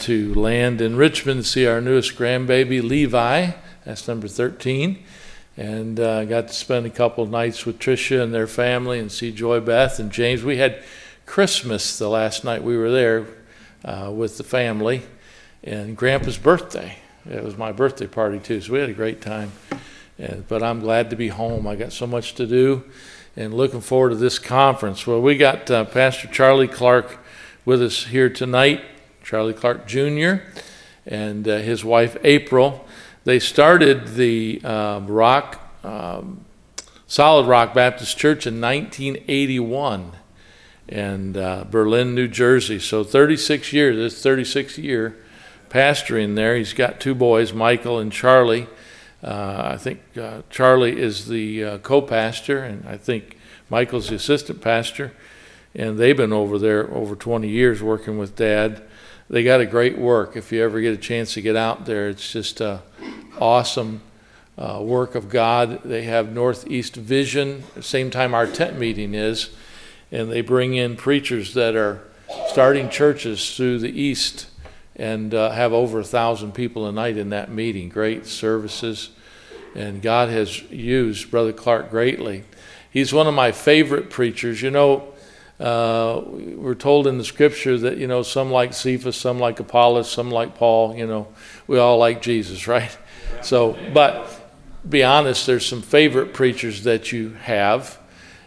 to land in Richmond to see our newest grandbaby, Levi. That's number 13. And uh, got to spend a couple nights with Tricia and their family and see Joy Beth and James. We had Christmas the last night we were there uh, with the family and Grandpa's birthday. It was my birthday party too, so we had a great time. And, but I'm glad to be home. I got so much to do and looking forward to this conference. Well, we got uh, Pastor Charlie Clark with us here tonight. Charlie Clark Jr., and uh, his wife April. They started the uh, Rock, um, Solid Rock Baptist Church in 1981 in uh, Berlin, New Jersey. So 36 years, this 36th year pastoring there. He's got two boys, Michael and Charlie. Uh, I think uh, Charlie is the uh, co pastor, and I think Michael's the assistant pastor. and they've been over there over 20 years working with Dad. They got a great work. If you ever get a chance to get out there, it's just a awesome uh, work of God. They have Northeast Vision, same time our tent meeting is, and they bring in preachers that are starting churches through the East and uh, have over a thousand people a night in that meeting. Great services, and God has used Brother Clark greatly. He's one of my favorite preachers. You know, uh, we're told in the scripture that you know some like Cephas, some like Apollos, some like Paul. You know, we all like Jesus, right? So, but be honest, there's some favorite preachers that you have,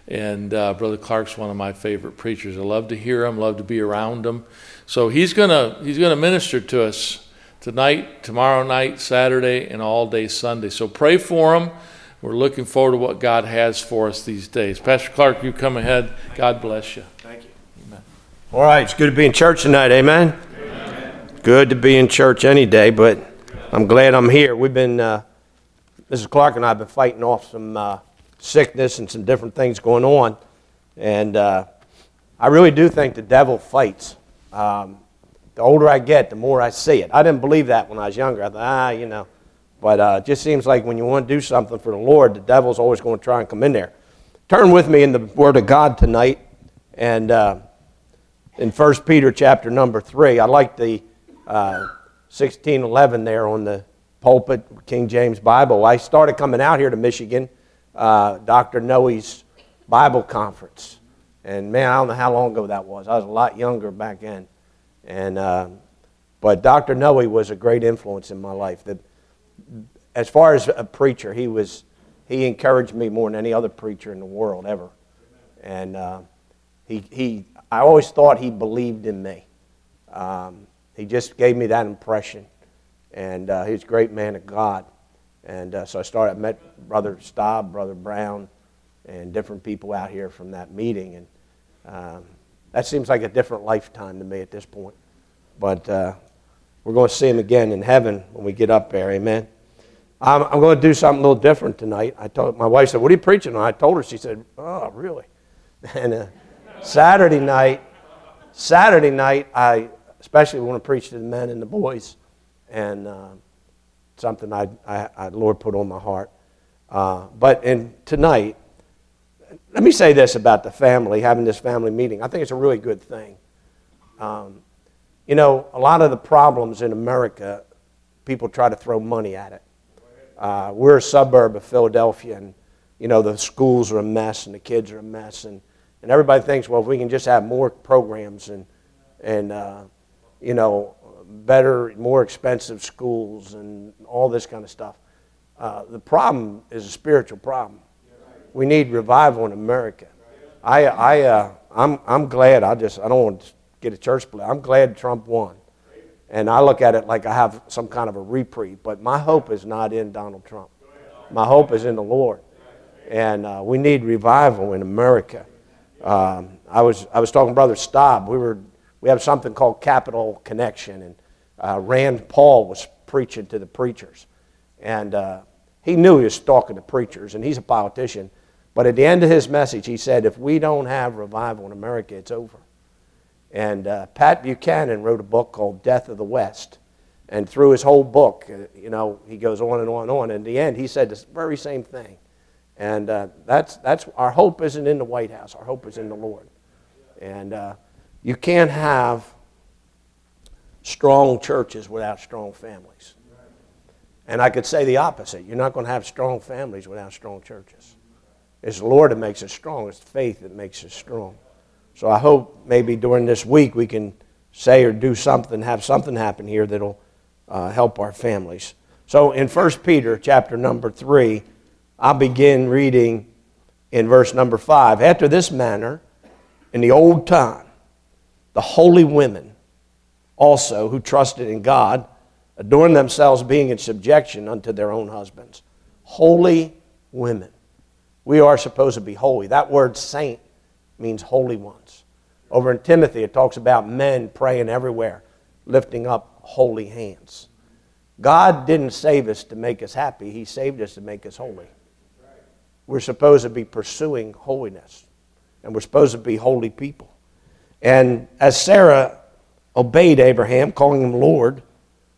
and uh, Brother Clark's one of my favorite preachers. I love to hear him, love to be around him. So he's gonna he's gonna minister to us tonight, tomorrow night, Saturday, and all day Sunday. So pray for him. We're looking forward to what God has for us these days. Pastor Clark, you come ahead. God bless you. Thank you. Amen. All right, it's good to be in church tonight. Amen. Amen. Good to be in church any day, but I'm glad I'm here. We've been. Uh, Mrs. Clark and I have been fighting off some uh, sickness and some different things going on. And uh, I really do think the devil fights. Um, the older I get, the more I see it. I didn't believe that when I was younger. I thought, ah, you know. But uh, it just seems like when you want to do something for the Lord, the devil's always going to try and come in there. Turn with me in the Word of God tonight. And uh, in 1 Peter chapter number 3, I like the 1611 uh, there on the pulpit, King James Bible. I started coming out here to Michigan, uh, Dr. Noe's Bible conference. And man, I don't know how long ago that was. I was a lot younger back then. And, uh, but Dr. Noe was a great influence in my life. The, as far as a preacher, he, was, he encouraged me more than any other preacher in the world ever. And uh, he, he, I always thought he believed in me. Um, he just gave me that impression and uh, he's a great man of God. And uh, so I started, I met Brother Staub, Brother Brown, and different people out here from that meeting. And um, that seems like a different lifetime to me at this point. But uh, we're going to see him again in heaven when we get up there. Amen. I'm, I'm going to do something a little different tonight. I told my wife said, "What are you preaching?" on? I told her. She said, "Oh, really?" And uh, Saturday night, Saturday night, I especially want to preach to the men and the boys and uh, something I, I, I, Lord put on my heart. Uh, but in tonight, let me say this about the family, having this family meeting. I think it's a really good thing. Um, you know, a lot of the problems in America, people try to throw money at it. Uh, we're a suburb of Philadelphia, and you know the schools are a mess, and the kids are a mess, and, and everybody thinks, well, if we can just have more programs and and uh, you know better, more expensive schools and all this kind of stuff. Uh, the problem is a spiritual problem. We need revival in America. I, I, uh, I'm, I'm glad. I just I don't want to get a church split. I'm glad Trump won, and I look at it like I have some kind of a reprieve. But my hope is not in Donald Trump. My hope is in the Lord, and uh, we need revival in America. Um, I was I was talking to Brother Staub. We were we have something called Capital Connection, and uh, Rand Paul was preaching to the preachers. And uh, he knew he was talking to preachers, and he's a politician. But at the end of his message, he said, If we don't have revival in America, it's over. And uh, Pat Buchanan wrote a book called Death of the West. And through his whole book, uh, you know, he goes on and on and on. In the end, he said the very same thing. And uh, that's, that's our hope isn't in the White House. Our hope is in the Lord. And uh, you can't have strong churches without strong families. And I could say the opposite. You're not going to have strong families without strong churches. It's the Lord that makes us strong, it's faith that makes us strong. So I hope maybe during this week we can say or do something, have something happen here that'll uh, help our families. So in 1 Peter chapter number 3, I'll begin reading in verse number 5. After this manner, in the old time, the holy women also who trusted in God adorned themselves being in subjection unto their own husbands. Holy women. We are supposed to be holy. That word saint means holy ones. Over in Timothy, it talks about men praying everywhere, lifting up holy hands. God didn't save us to make us happy, He saved us to make us holy. We're supposed to be pursuing holiness, and we're supposed to be holy people. And as Sarah obeyed Abraham, calling him Lord,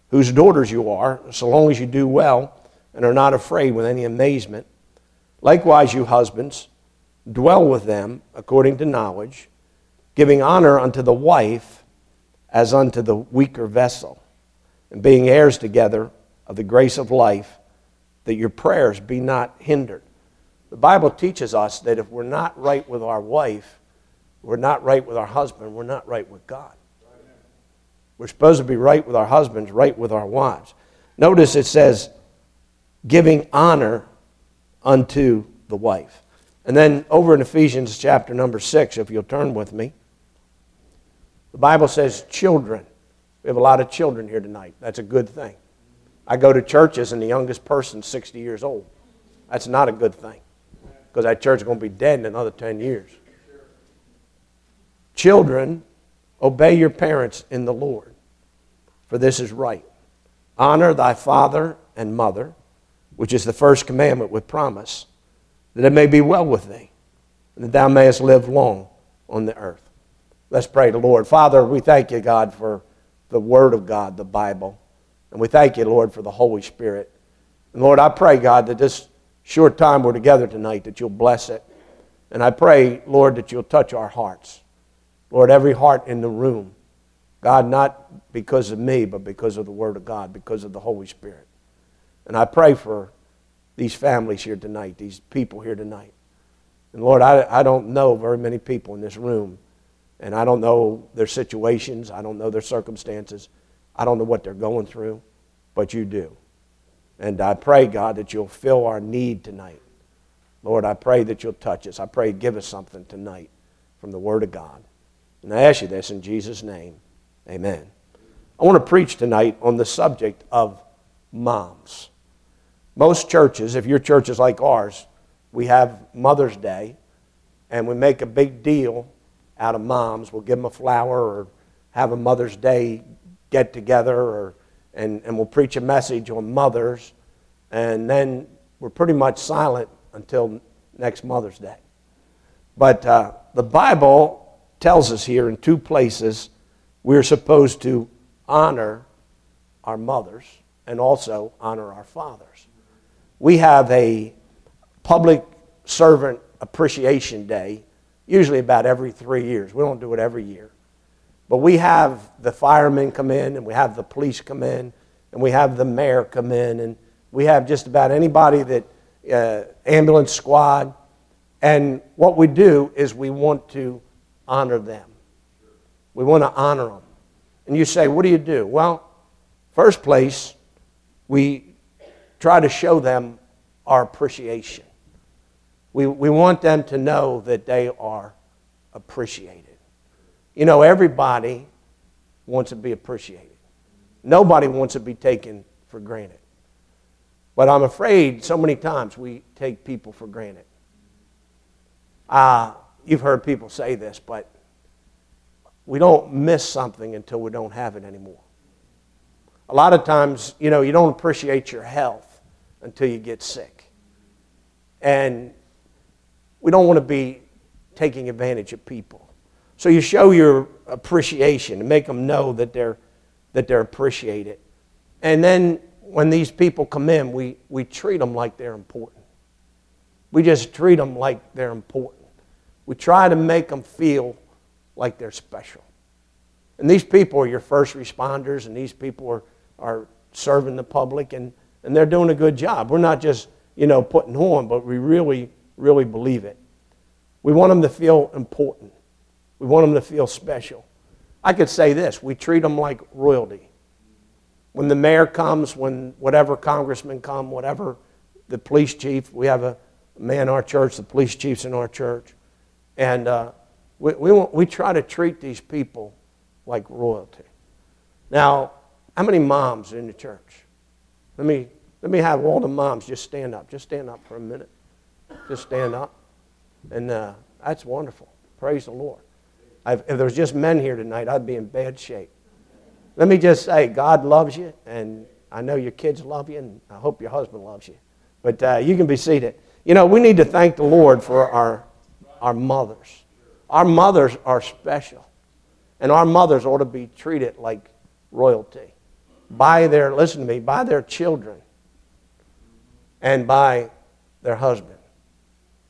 whose daughters you are, so long as you do well and are not afraid with any amazement, likewise, you husbands, dwell with them according to knowledge, giving honor unto the wife as unto the weaker vessel, and being heirs together of the grace of life, that your prayers be not hindered. The Bible teaches us that if we're not right with our wife, we're not right with our husband, we're not right with God. We're supposed to be right with our husbands, right with our wives. Notice it says, giving honor unto the wife. And then over in Ephesians chapter number 6, if you'll turn with me, the Bible says children. We have a lot of children here tonight. That's a good thing. I go to churches and the youngest person's 60 years old. That's not a good thing because that church is going to be dead in another 10 years. Children, obey your parents in the Lord, for this is right. Honor thy father and mother, which is the first commandment with promise, that it may be well with thee, and that thou mayest live long on the earth. Let's pray to the Lord. Father, we thank you, God, for the Word of God, the Bible. And we thank you, Lord, for the Holy Spirit. And Lord, I pray, God, that this short time we're together tonight, that you'll bless it. And I pray, Lord, that you'll touch our hearts. Lord, every heart in the room. God, not because of me, but because of the Word of God, because of the Holy Spirit. And I pray for these families here tonight, these people here tonight. And Lord, I, I don't know very many people in this room, and I don't know their situations, I don't know their circumstances, I don't know what they're going through, but you do. And I pray, God, that you'll fill our need tonight. Lord, I pray that you'll touch us. I pray, give us something tonight from the Word of God. And I ask you this in Jesus' name. Amen. I want to preach tonight on the subject of moms. Most churches, if your church is like ours, we have Mother's Day and we make a big deal out of moms. We'll give them a flower or have a Mother's Day get together or and, and we'll preach a message on mothers, and then we're pretty much silent until next Mother's Day. But uh, the Bible tells us here in two places we're supposed to honor our mothers and also honor our fathers. We have a public servant appreciation day, usually about every three years. We don't do it every year. But we have the firemen come in, and we have the police come in, and we have the mayor come in, and we have just about anybody that, uh, ambulance squad. And what we do is we want to honor them. We want to honor them. And you say, what do you do? Well, first place, we try to show them our appreciation. We, we want them to know that they are appreciated. You know, everybody wants to be appreciated. Nobody wants to be taken for granted. But I'm afraid so many times we take people for granted. Uh, you've heard people say this, but we don't miss something until we don't have it anymore. A lot of times, you know, you don't appreciate your health until you get sick. And we don't want to be taking advantage of people. So you show your appreciation and make them know that they're, that they're appreciated. And then when these people come in, we, we treat them like they're important. We just treat them like they're important. We try to make them feel like they're special. And these people are your first responders, and these people are, are serving the public, and, and they're doing a good job. We're not just, you know, putting on, but we really, really believe it. We want them to feel important. We want them to feel special. I could say this we treat them like royalty. When the mayor comes, when whatever congressman come, whatever the police chief, we have a man in our church, the police chief's in our church, and uh, we, we, we try to treat these people like royalty. Now, how many moms are in the church? Let me, let me have all the moms just stand up. Just stand up for a minute. Just stand up. And uh, that's wonderful. Praise the Lord. I've, if there was just men here tonight, I'd be in bad shape. Let me just say, God loves you, and I know your kids love you, and I hope your husband loves you. But uh, you can be seated. You know, we need to thank the Lord for our, our mothers. Our mothers are special. And our mothers ought to be treated like royalty by their, listen to me, by their children and by their husband.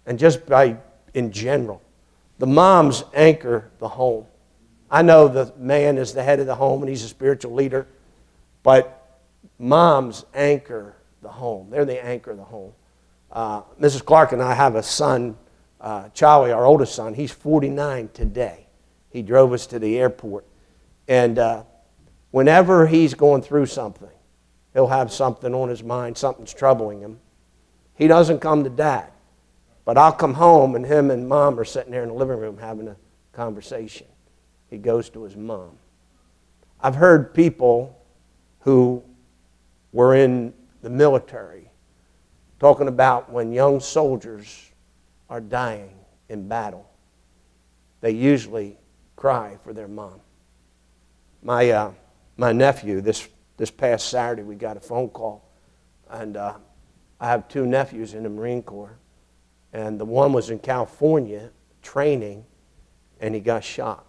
And just by, in general. The moms anchor the home. I know the man is the head of the home and he's a spiritual leader, but moms anchor the home. They're the anchor of the home. Uh, Mrs. Clark and I have a son, uh, Charlie, our oldest son. He's 49 today. He drove us to the airport. And uh, whenever he's going through something, he'll have something on his mind, something's troubling him. He doesn't come to dad. But I'll come home and him and mom are sitting there in the living room having a conversation. He goes to his mom. I've heard people who were in the military talking about when young soldiers are dying in battle, they usually cry for their mom. My, uh, my nephew, this, this past Saturday, we got a phone call, and uh, I have two nephews in the Marine Corps, and the one was in California training, and he got shot.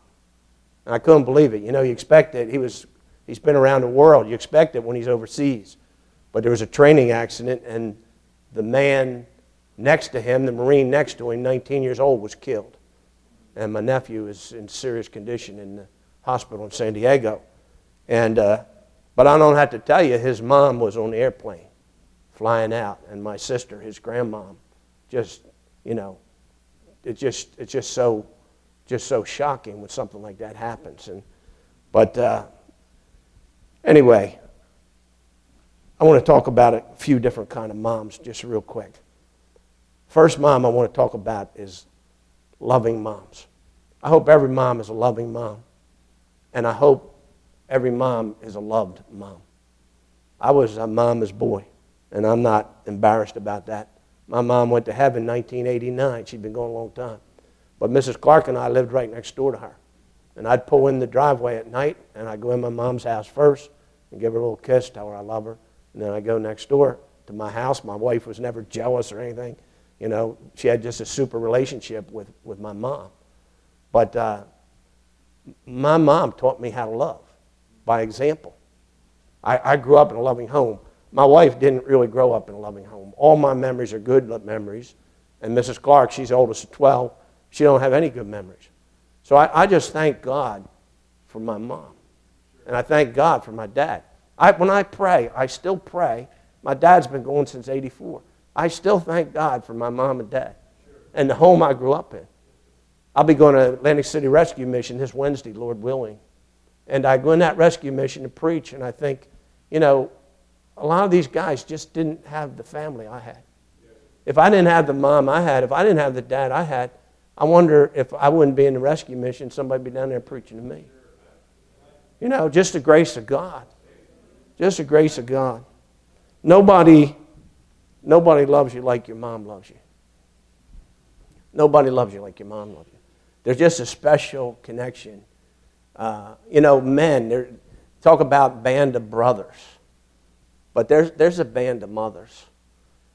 And I couldn't believe it. You know, you expect it. He was, he's been around the world. You expect it when he's overseas. But there was a training accident, and the man next to him, the Marine next to him, 19 years old, was killed. And my nephew is in serious condition in the hospital in San Diego. And, uh, but I don't have to tell you, his mom was on the airplane flying out, and my sister, his grandmom, just, you know, it just, it's just so, just so shocking when something like that happens. And, but uh, anyway, I want to talk about a few different kind of moms just real quick. First mom I want to talk about is loving moms. I hope every mom is a loving mom. And I hope every mom is a loved mom. I was a mama's boy, and I'm not embarrassed about that. My mom went to heaven in 1989. She'd been gone a long time. But Mrs. Clark and I lived right next door to her. And I'd pull in the driveway at night, and I'd go in my mom's house first and give her a little kiss, tell her I love her. And then I'd go next door to my house. My wife was never jealous or anything. You know, she had just a super relationship with, with my mom. But uh, my mom taught me how to love by example. I, I grew up in a loving home. My wife didn't really grow up in a loving home. All my memories are good memories. And Mrs. Clark, she's the oldest of 12, she don't have any good memories. So I, I just thank God for my mom. And I thank God for my dad. I, when I pray, I still pray. My dad's been going since 84. I still thank God for my mom and dad and the home I grew up in. I'll be going to Atlantic City Rescue Mission this Wednesday, Lord willing. And I go in that rescue mission to preach, and I think, you know, a lot of these guys just didn't have the family I had. If I didn't have the mom I had, if I didn't have the dad I had, I wonder if I wouldn't be in the rescue mission, somebody be down there preaching to me. You know, just the grace of God. Just the grace of God. Nobody, nobody loves you like your mom loves you. Nobody loves you like your mom loves you. There's just a special connection. Uh, you know, men, talk about band of brothers, but there's, there's a band of mothers.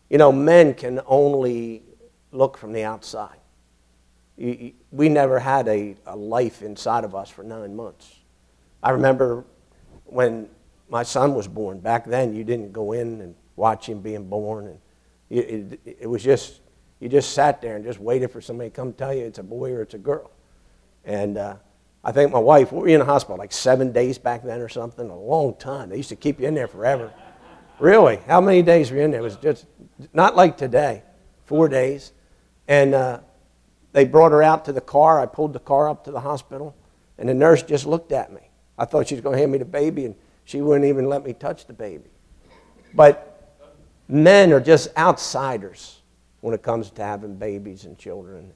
You know, men can only look from the outside. We never had a, a life inside of us for nine months. I remember when my son was born. Back then, you didn't go in and watch him being born, and it, it, it, was just you just sat there and just waited for somebody to come tell you it's a boy or it's a girl. And uh, I think my wife, we were in the hospital like seven days back then or something, a long time. They used to keep you in there forever. Really? How many days were you in there? It was just not like today, four days. And uh, they brought her out to the car. I pulled the car up to the hospital, and the nurse just looked at me. I thought she was going to hand me the baby, and she wouldn't even let me touch the baby. But men are just outsiders when it comes to having babies and children.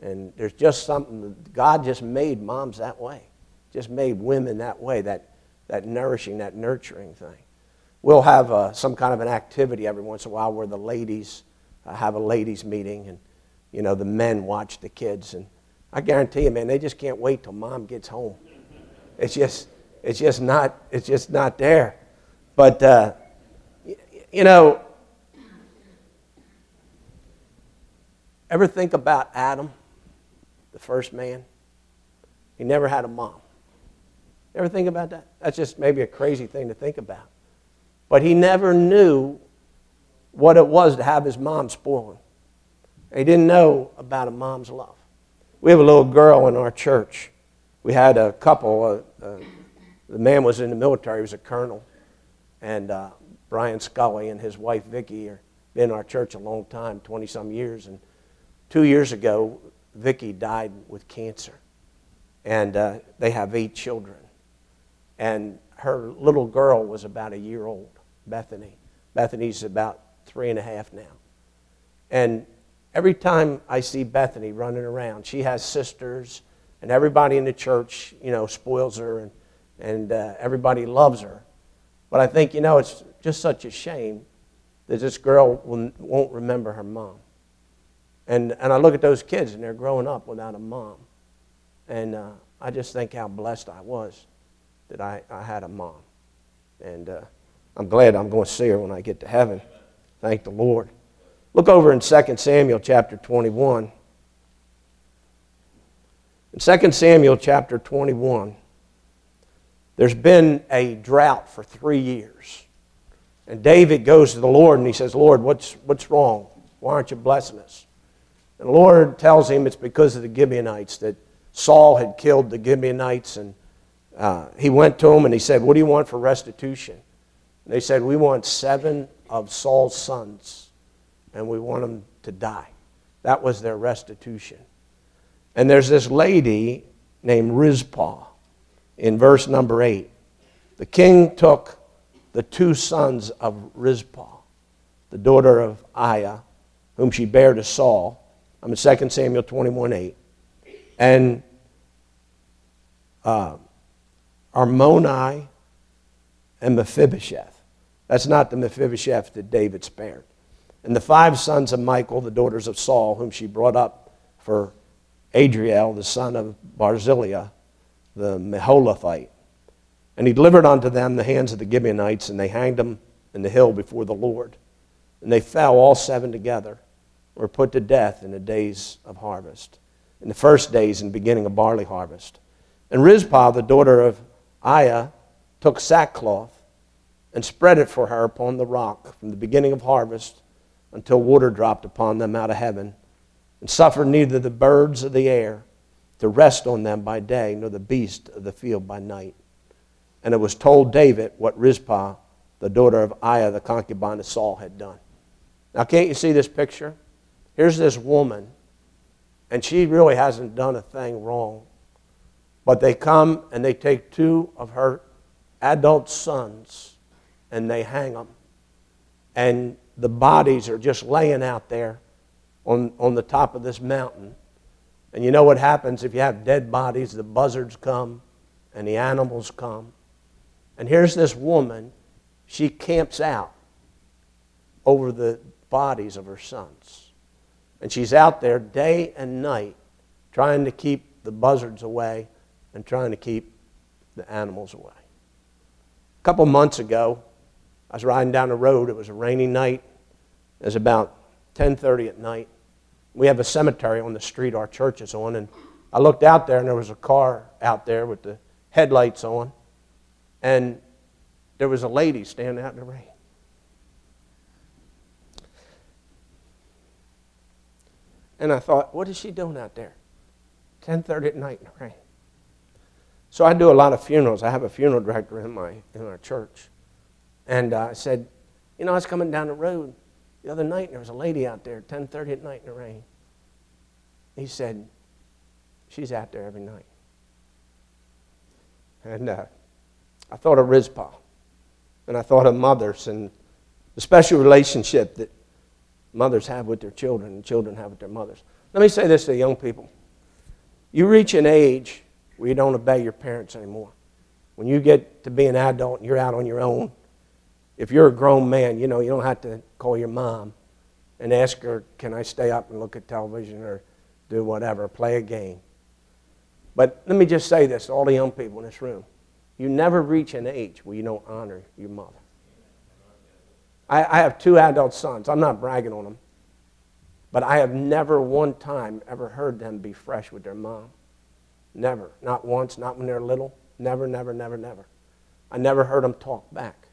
And there's just something, God just made moms that way, just made women that way, that, that nourishing, that nurturing thing. We'll have uh, some kind of an activity every once in a while where the ladies uh, have a ladies' meeting and, you know, the men watch the kids. And I guarantee you, man, they just can't wait till mom gets home. It's just, it's just not, it's just not there. But, uh, you know, ever think about Adam, the first man? He never had a mom. Ever think about that? That's just maybe a crazy thing to think about. But he never knew what it was to have his mom spoil He didn't know about a mom's love. We have a little girl in our church. We had a couple. Uh, uh, the man was in the military. He was a colonel. And uh, Brian Scully and his wife Vicki have been in our church a long time, 20 some years. And two years ago, Vicki died with cancer. And uh, they have eight children. And her little girl was about a year old, Bethany. Bethany's about three and a half now. And every time I see Bethany running around, she has sisters, and everybody in the church, you know, spoils her, and, and uh, everybody loves her. But I think, you know, it's just such a shame that this girl will, won't remember her mom. And, and I look at those kids, and they're growing up without a mom. And uh, I just think how blessed I was that I, I had a mom. And uh, I'm glad I'm going to see her when I get to heaven. Thank the Lord. Look over in 2 Samuel chapter 21. In 2 Samuel chapter 21, there's been a drought for three years. And David goes to the Lord and he says, Lord, what's, what's wrong? Why aren't you blessing us? And the Lord tells him it's because of the Gibeonites, that Saul had killed the Gibeonites. And uh, he went to him and he said, What do you want for restitution? They said, We want seven of Saul's sons, and we want them to die. That was their restitution. And there's this lady named Rizpah in verse number 8. The king took the two sons of Rizpah, the daughter of Aiah, whom she bare to Saul. I'm in 2 Samuel 21 8. And uh, Armoni and Mephibosheth. That's not the Mephibosheth that David spared. And the five sons of Michael, the daughters of Saul, whom she brought up for Adriel, the son of Barzillai, the Meholathite. And he delivered unto them the hands of the Gibeonites, and they hanged them in the hill before the Lord. And they fell all seven together, were put to death in the days of harvest, in the first days and beginning of barley harvest. And Rizpah, the daughter of Aiah, took sackcloth and spread it for her upon the rock from the beginning of harvest until water dropped upon them out of heaven, and suffered neither the birds of the air to rest on them by day, nor the beast of the field by night. And it was told David what Rizpah, the daughter of Aiah, the concubine of Saul, had done. Now, can't you see this picture? Here's this woman, and she really hasn't done a thing wrong. But they come and they take two of her adult sons and they hang them. And the bodies are just laying out there on, on the top of this mountain. And you know what happens if you have dead bodies? The buzzards come and the animals come. And here's this woman, she camps out over the bodies of her sons. And she's out there day and night trying to keep the buzzards away and trying to keep the animals away. A couple months ago, I was riding down the road. It was a rainy night. It was about 10:30 at night. We have a cemetery on the street our church is on, and I looked out there, and there was a car out there with the headlights on, and there was a lady standing out in the rain. And I thought, what is she doing out there? 10:30 at night in the rain. So I do a lot of funerals. I have a funeral director in my in our church. And uh, I said, you know, I was coming down the road the other night, and there was a lady out there 10.30 at night in the rain. He said, she's out there every night. And uh, I thought of Rizpah, and I thought of mothers and the special relationship that mothers have with their children and children have with their mothers. Let me say this to young people. You reach an age where you don't obey your parents anymore. When you get to be an adult and you're out on your own, if you're a grown man, you know, you don't have to call your mom and ask her, can I stay up and look at television or do whatever, play a game. But let me just say this to all the young people in this room. You never reach an age where you don't honor your mother. I, I have two adult sons. I'm not bragging on them. But I have never one time ever heard them be fresh with their mom. Never. Not once, not when they're little. Never, never, never, never. I never heard them talk back.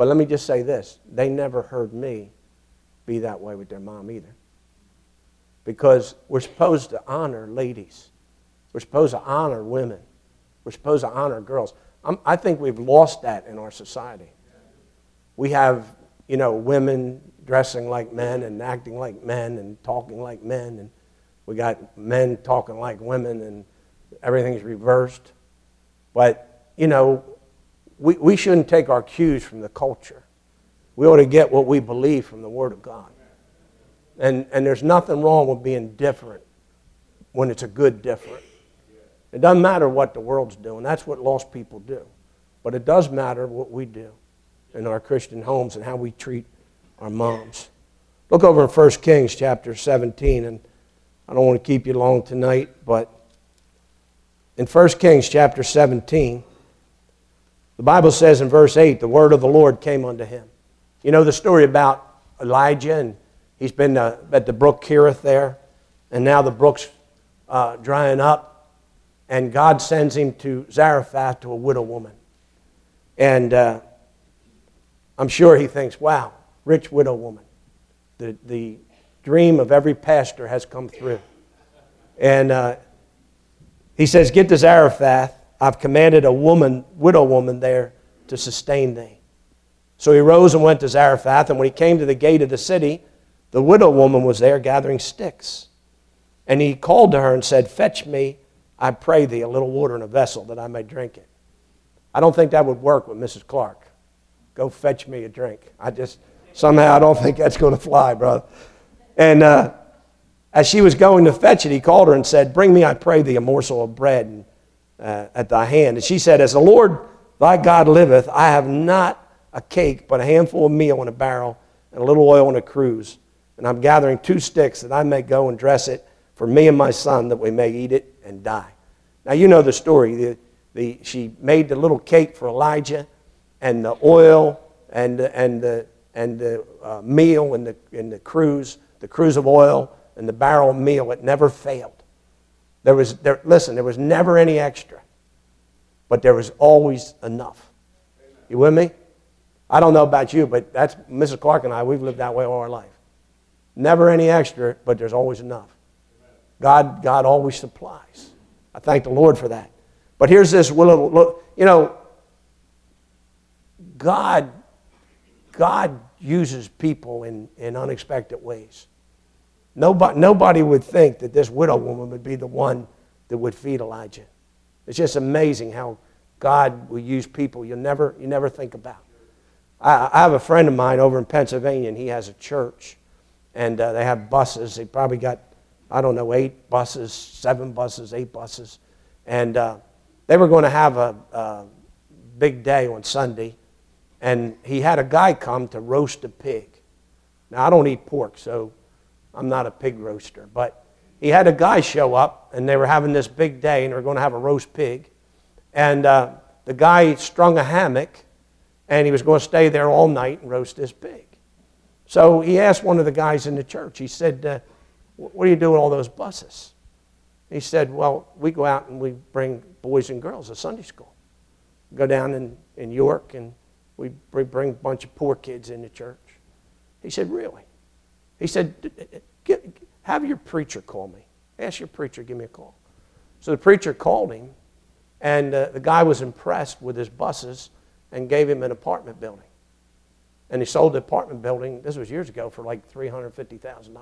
But let me just say this they never heard me be that way with their mom either. Because we're supposed to honor ladies, we're supposed to honor women, we're supposed to honor girls. I'm, i think we've lost that in our society. We have, you know, women dressing like men and acting like men and talking like men, and we got men talking like women, and everything's reversed. But, you know, we, we shouldn't take our cues from the culture. We ought to get what we believe from the Word of God. And, and there's nothing wrong with being different when it's a good different. It doesn't matter what the world's doing, that's what lost people do. But it does matter what we do in our Christian homes and how we treat our moms. Look over in 1 Kings chapter 17, and I don't want to keep you long tonight, but in 1 Kings chapter 17, the Bible says in verse 8, the word of the Lord came unto him. You know the story about Elijah, and he's been uh, at the brook Cherith there, and now the brook's uh, drying up, and God sends him to Zarephath to a widow woman. And uh, I'm sure he thinks, wow, rich widow woman. The, the dream of every pastor has come through. And uh, he says, Get to Zarephath I've commanded a woman, widow woman there to sustain thee. So he rose and went to Zarephath, and when he came to the gate of the city, the widow woman was there gathering sticks. And he called to her and said, Fetch me, I pray thee, a little water in a vessel that I may drink it. I don't think that would work with Mrs. Clark. Go fetch me a drink. I just, somehow, I don't think that's going to fly, brother. And uh, as she was going to fetch it, he called her and said, Bring me, I pray thee, a morsel of bread and uh, at thy hand. And she said, As the Lord thy God liveth, I have not a cake, but a handful of meal in a barrel and a little oil in a cruse. And I'm gathering two sticks that I may go and dress it for me and my son that we may eat it and die. Now, you know the story. The, the, she made the little cake for Elijah, and the oil and and the, and the uh, meal and the, and the cruse, the cruse of oil and the barrel of meal. It never failed. There was, there, listen, there was never any extra, but there was always enough. You with me? I don't know about you, but that's Mrs. Clark and I, we've lived that way all our life. Never any extra, but there's always enough. God, God always supplies. I thank the Lord for that. But here's this little, you know, God, God uses people in, in unexpected ways. Nobody, nobody would think that this widow woman would be the one that would feed Elijah. It's just amazing how God will use people you never, you never think about. I, I have a friend of mine over in Pennsylvania, and he has a church, and uh, they have buses. They probably got, I don't know, eight buses, seven buses, eight buses. And uh, they were going to have a, a big day on Sunday, and he had a guy come to roast a pig. Now, I don't eat pork, so I'm not a pig roaster, but he had a guy show up, and they were having this big day, and they were going to have a roast pig. And uh, the guy strung a hammock, and he was going to stay there all night and roast this pig. So he asked one of the guys in the church, he said, uh, What do you do with all those buses? He said, Well, we go out and we bring boys and girls to Sunday school. Go down in, in York, and we bring a bunch of poor kids into church. He said, Really? He said, Have your preacher call me. Ask your preacher, give me a call. So the preacher called him, and uh, the guy was impressed with his buses and gave him an apartment building. And he sold the apartment building, this was years ago, for like $350,000.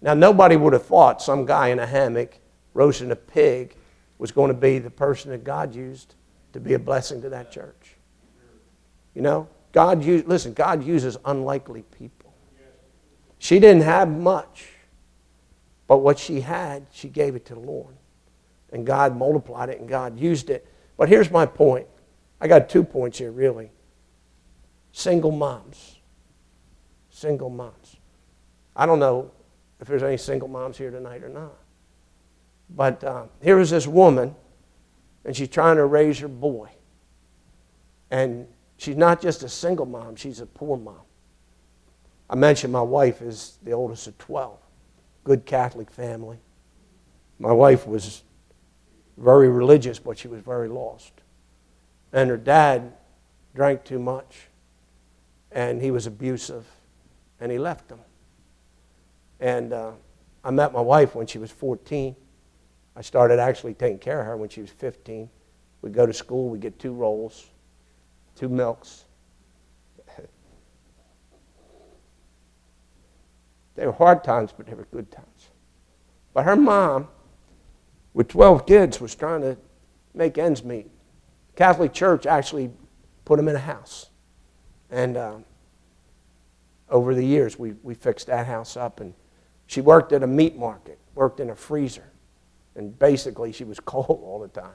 Now, nobody would have thought some guy in a hammock roasting a pig was going to be the person that God used to be a blessing to that church. You know, God used, listen, God uses unlikely people. She didn't have much, but what she had, she gave it to the Lord. And God multiplied it and God used it. But here's my point. I got two points here, really. Single moms. Single moms. I don't know if there's any single moms here tonight or not. But uh, here is this woman, and she's trying to raise her boy. And she's not just a single mom, she's a poor mom. I mentioned my wife is the oldest of 12. Good Catholic family. My wife was very religious, but she was very lost. And her dad drank too much, and he was abusive, and he left them. And uh, I met my wife when she was 14. I started actually taking care of her when she was 15. We'd go to school, we'd get two rolls, two milks. They were hard times, but they were good times. But her mom, with 12 kids, was trying to make ends meet. Catholic Church actually put them in a house. And um, over the years, we, we fixed that house up. And she worked at a meat market, worked in a freezer. And basically, she was cold all the time.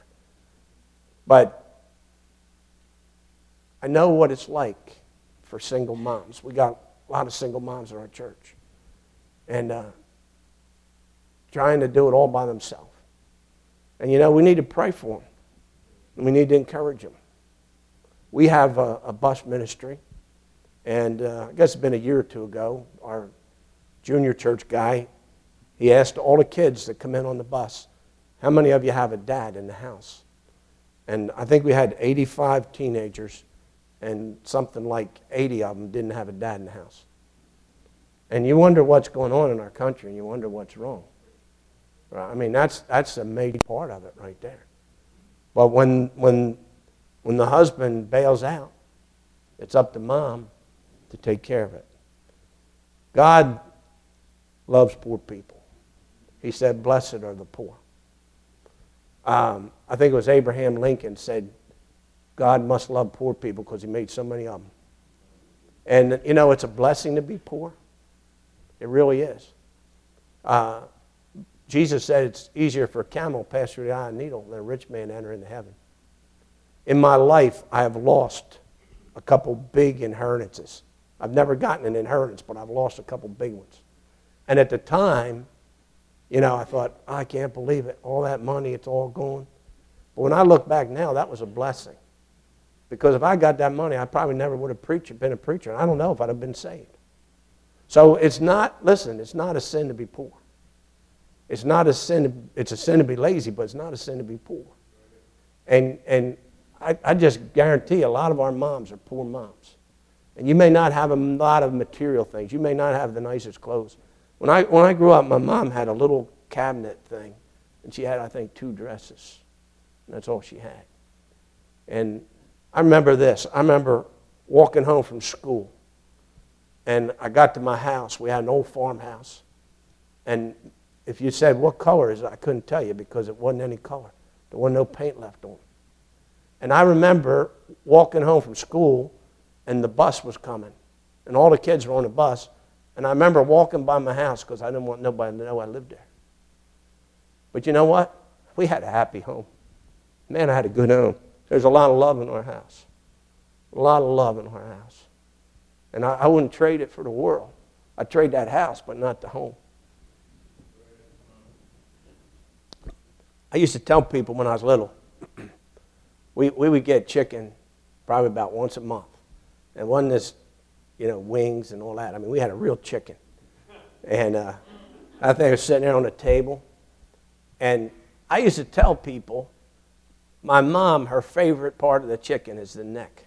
But I know what it's like for single moms. We got a lot of single moms in our church. And uh, trying to do it all by themselves. And you know, we need to pray for them. We need to encourage them. We have a, a bus ministry. And uh, I guess it's been a year or two ago, our junior church guy, he asked all the kids that come in on the bus, how many of you have a dad in the house? And I think we had 85 teenagers, and something like 80 of them didn't have a dad in the house. And you wonder what's going on in our country, and you wonder what's wrong. Right? I mean, that's, that's a major part of it right there. But when, when, when the husband bails out, it's up to mom to take care of it. God loves poor people. He said, Blessed are the poor. Um, I think it was Abraham Lincoln said, God must love poor people because he made so many of them. And, you know, it's a blessing to be poor. It really is. Uh, Jesus said it's easier for a camel to pass through the eye of a needle than a rich man enter into heaven. In my life, I have lost a couple big inheritances. I've never gotten an inheritance, but I've lost a couple big ones. And at the time, you know, I thought, I can't believe it. All that money, it's all gone. But when I look back now, that was a blessing. Because if I got that money, I probably never would have preached, been a preacher. And I don't know if I'd have been saved. So it's not, listen, it's not a sin to be poor. It's not a sin, to, it's a sin to be lazy, but it's not a sin to be poor. And, and I, I just guarantee a lot of our moms are poor moms. And you may not have a lot of material things. You may not have the nicest clothes. When I, when I grew up, my mom had a little cabinet thing, and she had, I think, two dresses. That's all she had. And I remember this. I remember walking home from school, and I got to my house. We had an old farmhouse. And if you said, What color is it? I couldn't tell you because it wasn't any color. There wasn't no paint left on it. And I remember walking home from school, and the bus was coming. And all the kids were on the bus. And I remember walking by my house because I didn't want nobody to know I lived there. But you know what? We had a happy home. Man, I had a good home. There's a lot of love in our house. A lot of love in our house. And I, I wouldn't trade it for the world. I'd trade that house, but not the home. I used to tell people when I was little, we, we would get chicken probably about once a month. And one this you know, wings and all that. I mean, we had a real chicken. And uh, I think I was sitting there on the table. And I used to tell people, my mom, her favorite part of the chicken is the neck.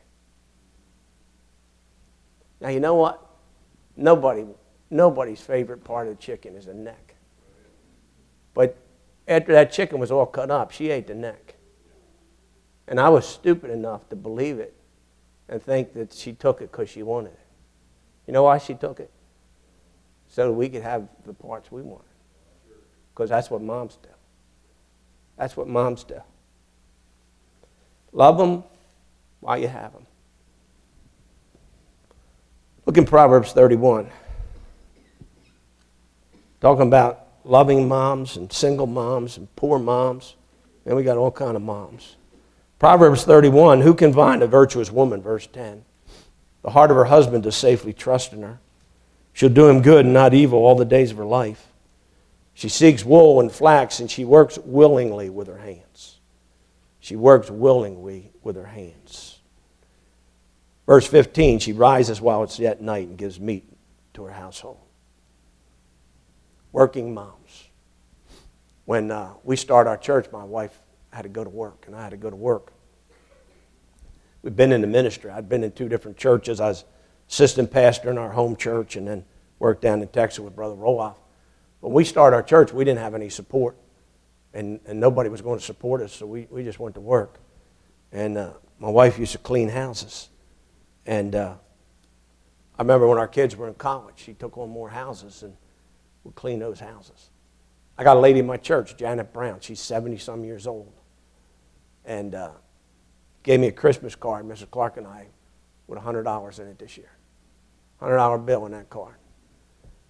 Now, you know what? Nobody, nobody's favorite part of the chicken is the neck. But after that chicken was all cut up, she ate the neck. And I was stupid enough to believe it and think that she took it because she wanted it. You know why she took it? So that we could have the parts we wanted. Because that's what moms do. That's what moms do. Love them while you have them. Look in Proverbs 31. Talking about loving moms and single moms and poor moms. And we got all kind of moms. Proverbs 31, who can find a virtuous woman, verse 10? The heart of her husband is safely trust in her. She'll do him good and not evil all the days of her life. She seeks wool and flax, and she works willingly with her hands. She works willingly with her hands. Verse 15 She rises while it's yet night and gives meat to her household. Working moms. When uh, we start our church, my wife had to go to work, and I had to go to work. We've been in the ministry. I'd been in two different churches. I was assistant pastor in our home church and then worked down in Texas with Brother Roloff. When we started our church, we didn't have any support, and, and nobody was going to support us, so we, we just went to work. And uh, my wife used to clean houses. And uh, I remember when our kids were in college, she took on more houses and would clean those houses. I got a lady in my church, Janet Brown. She's 70 some years old. And uh, gave me a Christmas card, Mrs. Clark and I, with $100 in it this year. $100 bill in that card.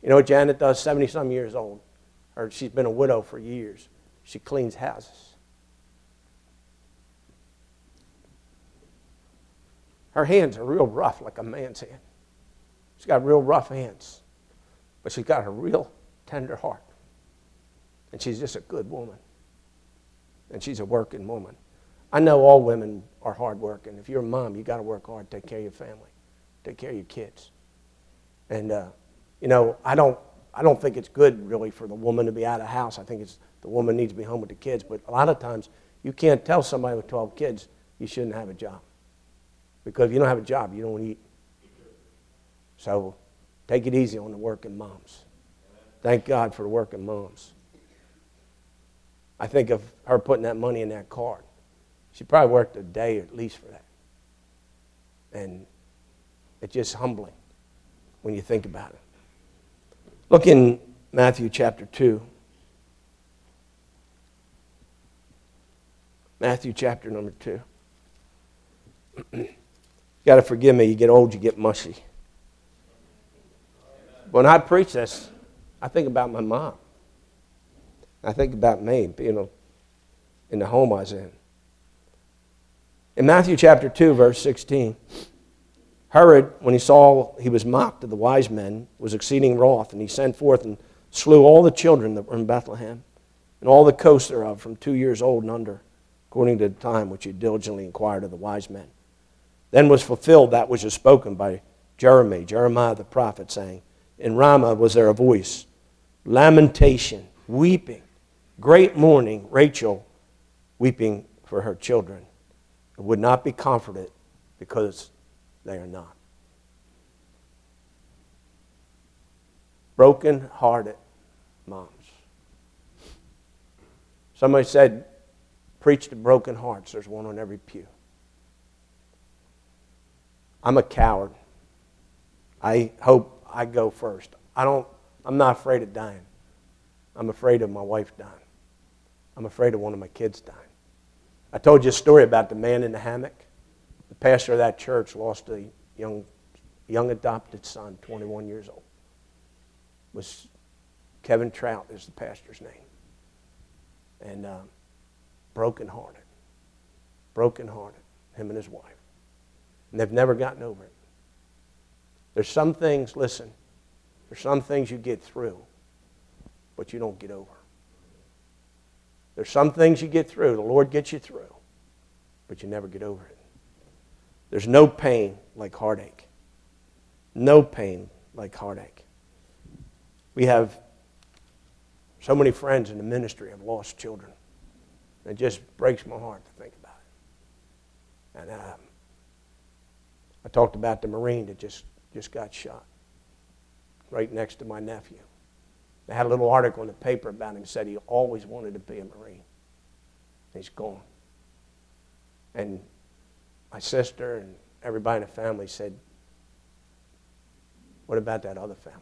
You know what Janet does? 70 some years old. Or she's been a widow for years. She cleans houses. Her hands are real rough, like a man's hand. She's got real rough hands, but she's got a real tender heart. And she's just a good woman. And she's a working woman. I know all women are hard working. If you're a mom, you got to work hard, take care of your family, take care of your kids. And, uh, you know, I don't, I don't think it's good really for the woman to be out of the house. I think it's, the woman needs to be home with the kids. But a lot of times, you can't tell somebody with 12 kids you shouldn't have a job. Because if you don't have a job, you don't eat. So take it easy on the working moms. Thank God for the working moms. I think of her putting that money in that card. She probably worked a day at least for that. And it's just humbling when you think about it. Look in Matthew chapter 2. Matthew chapter number 2. got to forgive me. You get old, you get mushy. When I preach this, I think about my mom. I think about me, you know, in the home I was in. In Matthew chapter 2, verse 16, Herod, when he saw he was mocked of the wise men, was exceeding wroth, and he sent forth and slew all the children that were in Bethlehem, and all the coasts thereof, from two years old and under, according to the time which he diligently inquired of the wise men. Then was fulfilled that which was spoken by Jeremy, Jeremiah the prophet, saying, In Ramah was there a voice, lamentation, weeping, great mourning, Rachel weeping for her children would not be comforted because they are not. Broken hearted moms. Somebody said, Preach to broken hearts. There's one on every pew. I'm a coward. I hope I go first. I don't, I'm not afraid of dying. I'm afraid of my wife dying. I'm afraid of one of my kids dying. I told you a story about the man in the hammock. The pastor of that church lost a young, young adopted son, 21 years old. Was Kevin Trout is the pastor's name. And uh, brokenhearted. Brokenhearted, him and his wife. And they've never gotten over it. There's some things, listen, there's some things you get through, but you don't get over. There's some things you get through, the Lord gets you through, but you never get over it. There's no pain like heartache. No pain like heartache. We have so many friends in the ministry have lost children. It just breaks my heart to think about it. And um, I talked about the Marine that just, just got shot right next to my nephew. They had a little article in the paper about him. Said he always wanted to be a Marine. He's gone. And my sister and everybody in the family said, What about that other family?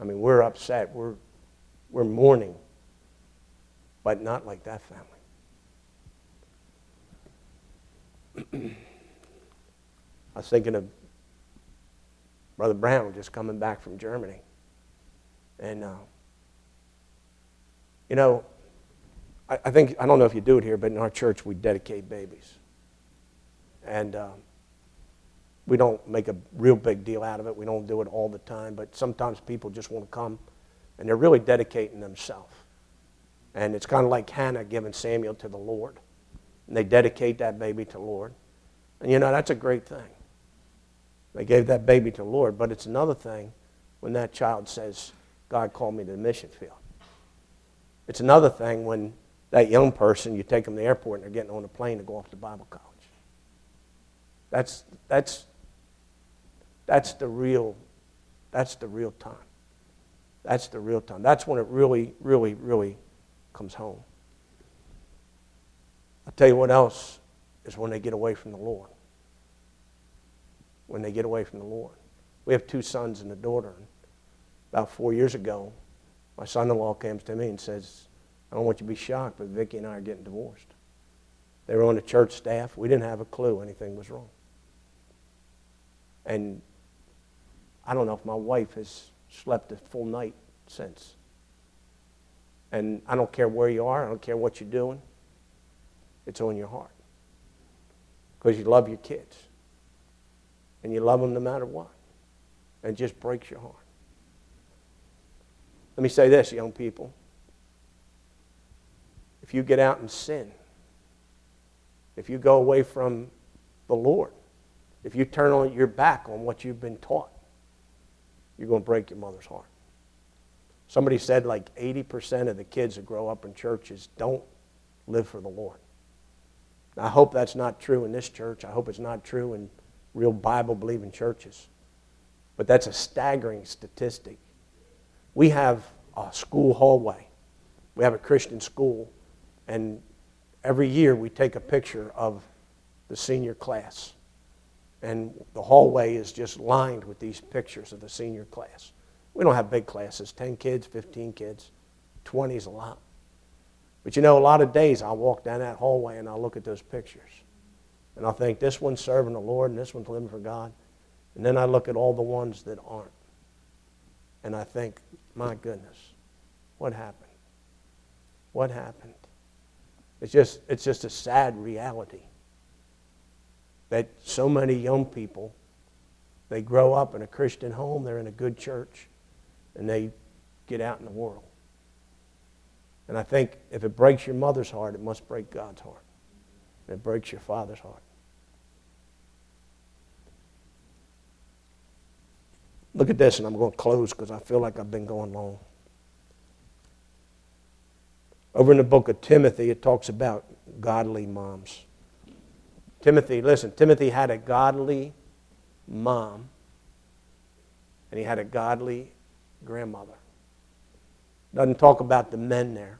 I mean, we're upset. We're, we're mourning, but not like that family. I was thinking of Brother Brown just coming back from Germany. And, uh, you know, I, I, think, I don't know if you do it here, but in our church we dedicate babies. And uh, we don't make a real big deal out of it. We don't do it all the time, but sometimes people just want to come and they're really dedicating themselves. And it's kind of like Hannah giving Samuel to the Lord. And they dedicate that baby to the Lord. And you know, that's a great thing. They gave that baby to the Lord, but it's another thing when that child says, God called me to the mission field. It's another thing when that young person, you take them to the airport and they're getting on a plane to go off to Bible college. That's, that's, that's the real, that's the real time. That's the real time. That's when it really, really, really comes home. I'll tell you what else is when they get away from the Lord. When they get away from the Lord. We have two sons and a daughter. About four years ago, my son in law comes to me and says, I don't want you to be shocked, but Vicki and I are getting divorced. They were on the church staff. We didn't have a clue anything was wrong. And I don't know if my wife has slept a full night since. And I don't care where you are, I don't care what you're doing, it's on your heart. Because you love your kids. And you love them no matter what. And it just breaks your heart. Let me say this, young people. If you get out and sin, if you go away from the Lord, if you turn on your back on what you've been taught, you're going to break your mother's heart. Somebody said like 80% of the kids that grow up in churches don't live for the Lord. I hope that's not true in this church. I hope it's not true in real Bible believing churches. But that's a staggering statistic. We have a school hallway, we have a Christian school, and every year we take a picture of the senior class. And the hallway is just lined with these pictures of the senior class. We don't have big classes 10 kids, 15 kids, 20 is a lot. But you know, a lot of days I walk down that hallway and I look at those pictures. And I think this one's serving the Lord and this one's living for God. And then I look at all the ones that aren't. And I think, my goodness, what happened? What happened? It's just, it's just a sad reality that so many young people, they grow up in a Christian home, they're in a good church, and they get out in the world. And I think if it breaks your mother's heart, it must break God's heart. And it breaks your father's heart. Look at this, and I'm going to close because I feel like I've been going long. Over in the book of Timothy, it talks about godly moms. Timothy, listen, Timothy had a godly mom, and he had a godly grandmother. Doesn't talk about the men there,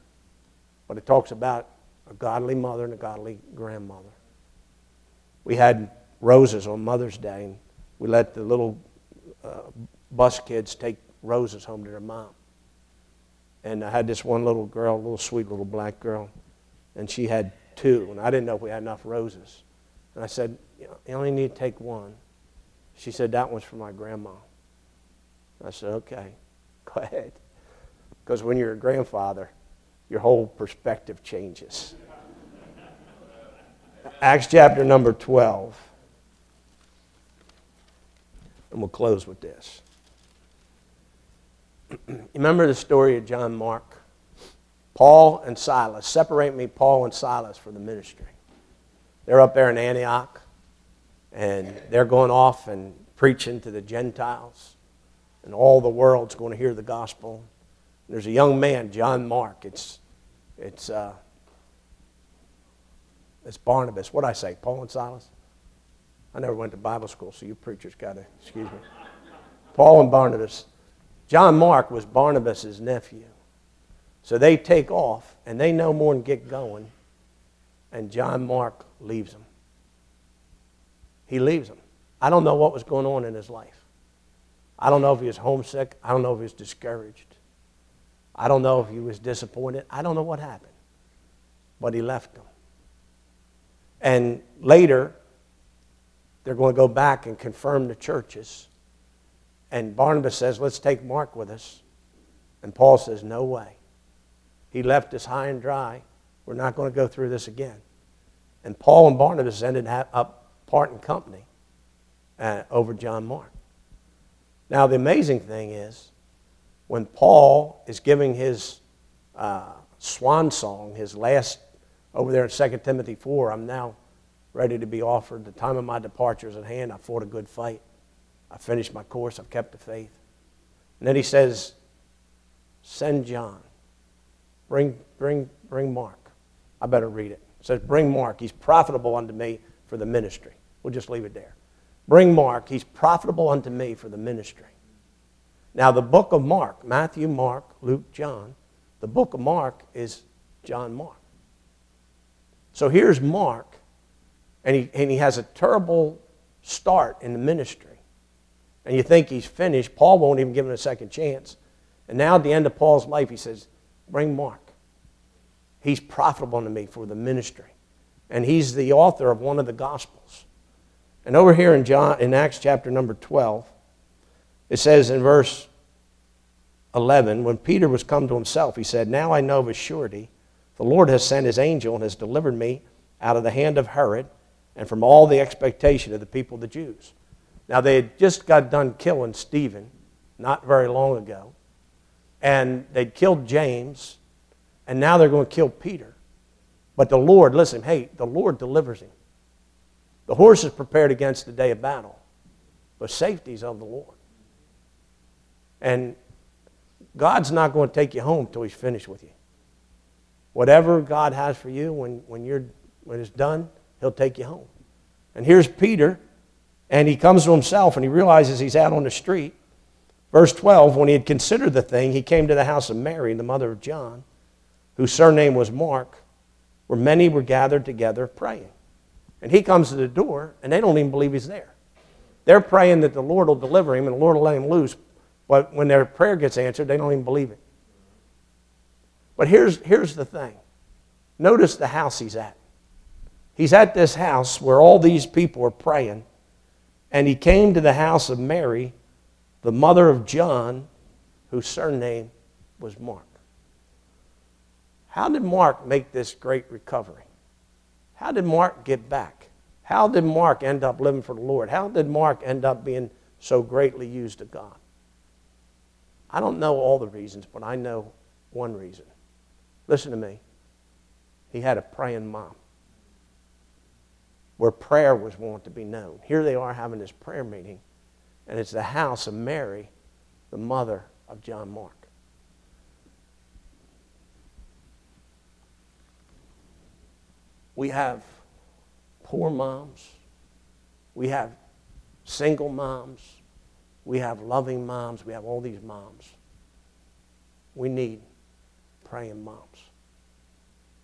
but it talks about a godly mother and a godly grandmother. We had roses on Mother's Day, and we let the little uh, bus kids take roses home to their mom. And I had this one little girl, little sweet little black girl, and she had two, and I didn't know if we had enough roses. And I said, you only need to take one. She said, That one's for my grandma. I said, Okay, go ahead. Because when you're a grandfather, your whole perspective changes. Acts chapter number 12. And we'll close with this. remember the story of John Mark? Paul and Silas. Separate me, Paul and Silas, for the ministry. They're up there in Antioch, and they're going off and preaching to the Gentiles, and all the world's going to hear the gospel. There's a young man, John Mark. It's, it's, uh, it's Barnabas. What I say, Paul and Silas? I never went to Bible school, so you preachers got to excuse me. Paul and Barnabas. John Mark was Barnabas' nephew. So they take off, and they no more than get going, and John Mark leaves them. He leaves them. I don't know what was going on in his life. I don't know if he was homesick. I don't know if he was discouraged. I don't know if he was disappointed. I don't know what happened. But he left them. And later, they're going to go back and confirm the churches. And Barnabas says, Let's take Mark with us. And Paul says, No way. He left us high and dry. We're not going to go through this again. And Paul and Barnabas ended up parting company uh, over John Mark. Now, the amazing thing is, when Paul is giving his uh, swan song, his last, over there in 2 Timothy 4, I'm now ready to be offered. The time of my departure is at hand. I fought a good fight. I finished my course. I've kept the faith. And then he says, Send John. Bring, bring, bring Mark. I better read it. It says, Bring Mark. He's profitable unto me for the ministry. We'll just leave it there. Bring Mark. He's profitable unto me for the ministry. Now, the book of Mark, Matthew, Mark, Luke, John, the book of Mark is John Mark. So here's Mark, and he, and he has a terrible start in the ministry. And you think he's finished. Paul won't even give him a second chance. And now, at the end of Paul's life, he says, Bring Mark. He's profitable to me for the ministry. And he's the author of one of the Gospels. And over here in, John, in Acts chapter number 12, it says in verse 11, when Peter was come to himself, he said, Now I know of a surety, the Lord has sent his angel and has delivered me out of the hand of Herod and from all the expectation of the people, of the Jews. Now they had just got done killing Stephen not very long ago, and they'd killed James, and now they're going to kill Peter. But the Lord, listen, hey, the Lord delivers him. The horse is prepared against the day of battle, but safety's of the Lord. And God's not going to take you home till He's finished with you. Whatever God has for you, when, when, you're, when it's done, He'll take you home. And here's Peter, and he comes to himself and he realizes he's out on the street. Verse 12 When he had considered the thing, he came to the house of Mary, the mother of John, whose surname was Mark, where many were gathered together praying. And he comes to the door, and they don't even believe he's there. They're praying that the Lord will deliver him and the Lord will let him loose. But when their prayer gets answered, they don't even believe it. But here's, here's the thing notice the house he's at. He's at this house where all these people are praying, and he came to the house of Mary, the mother of John, whose surname was Mark. How did Mark make this great recovery? How did Mark get back? How did Mark end up living for the Lord? How did Mark end up being so greatly used of God? I don't know all the reasons, but I know one reason. Listen to me. He had a praying mom where prayer was wanted to be known. Here they are having this prayer meeting, and it's the house of Mary, the mother of John Mark. We have poor moms. We have single moms. We have loving moms. We have all these moms. We need praying moms.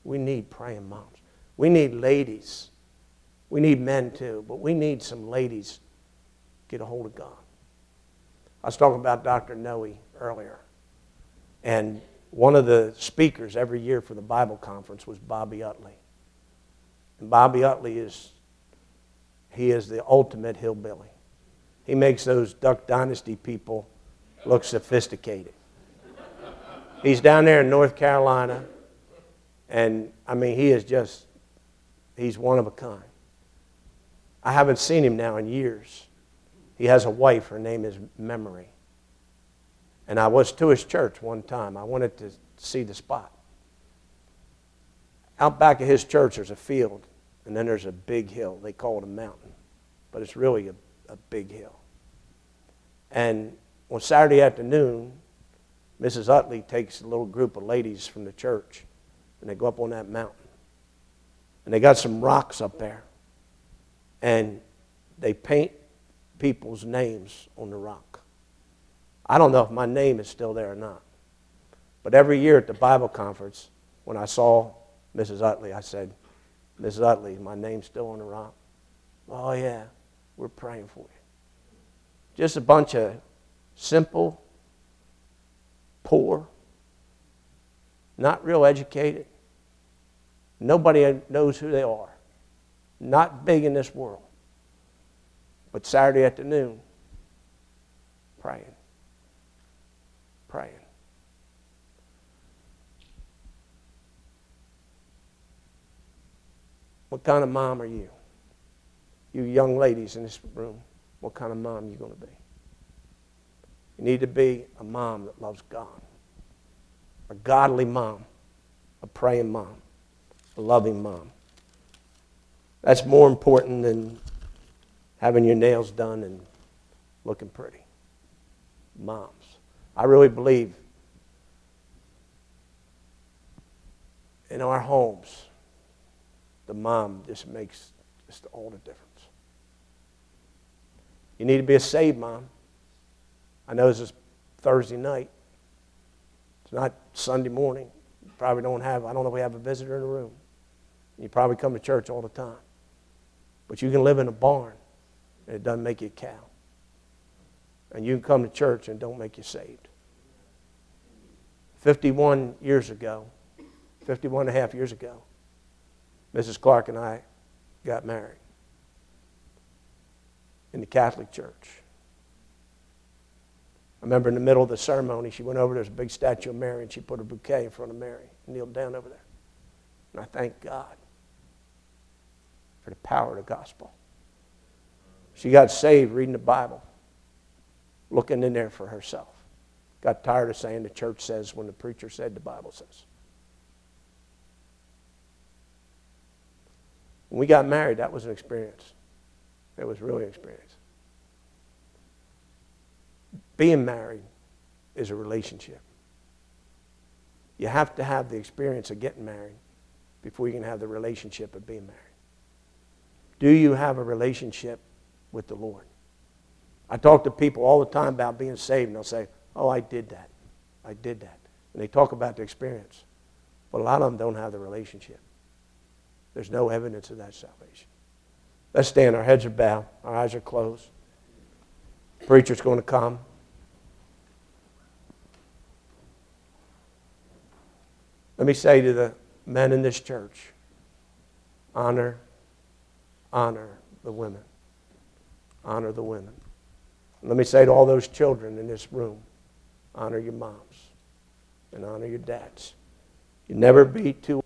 We need praying moms. We need ladies. We need men too, but we need some ladies get a hold of God. I was talking about Dr. Noe earlier. And one of the speakers every year for the Bible conference was Bobby Utley. And Bobby Utley is he is the ultimate hillbilly. He makes those Duck Dynasty people look sophisticated. He's down there in North Carolina, and I mean, he is just, he's one of a kind. I haven't seen him now in years. He has a wife, her name is Memory. And I was to his church one time. I wanted to see the spot. Out back of his church, there's a field, and then there's a big hill. They call it a mountain, but it's really a, a big hill. And on Saturday afternoon, Mrs. Utley takes a little group of ladies from the church and they go up on that mountain. And they got some rocks up there. And they paint people's names on the rock. I don't know if my name is still there or not. But every year at the Bible conference, when I saw Mrs. Utley, I said, Mrs. Utley, my name's still on the rock. Oh, yeah, we're praying for you. Just a bunch of simple, poor, not real educated. Nobody knows who they are. Not big in this world. But Saturday afternoon, praying. Praying. What kind of mom are you? You young ladies in this room what kind of mom you're going to be. You need to be a mom that loves God, a godly mom, a praying mom, a loving mom. That's more important than having your nails done and looking pretty. Moms. I really believe in our homes the mom just makes just all the difference. You need to be a saved mom. I know this is Thursday night. It's not Sunday morning. You probably don't have, I don't know if we have a visitor in the room. You probably come to church all the time. But you can live in a barn and it doesn't make you a cow. And you can come to church and don't make you saved. 51 years ago, 51 and a half years ago, Mrs. Clark and I got married in the Catholic Church. I remember in the middle of the ceremony, she went over, there's a big statue of Mary, and she put a bouquet in front of Mary, kneeled down over there. And I thank God for the power of the gospel. She got saved reading the Bible, looking in there for herself. Got tired of saying the church says when the preacher said the Bible says. When we got married, that was an experience. It was really experience. Being married is a relationship. You have to have the experience of getting married before you can have the relationship of being married. Do you have a relationship with the Lord? I talk to people all the time about being saved, and they'll say, Oh, I did that. I did that. And they talk about the experience. But a lot of them don't have the relationship. There's no evidence of that salvation. Let's stand. Our heads are bowed, our eyes are closed. preacher's going to come. Let me say to the men in this church honor, honor the women. Honor the women. Let me say to all those children in this room honor your moms and honor your dads. You never be too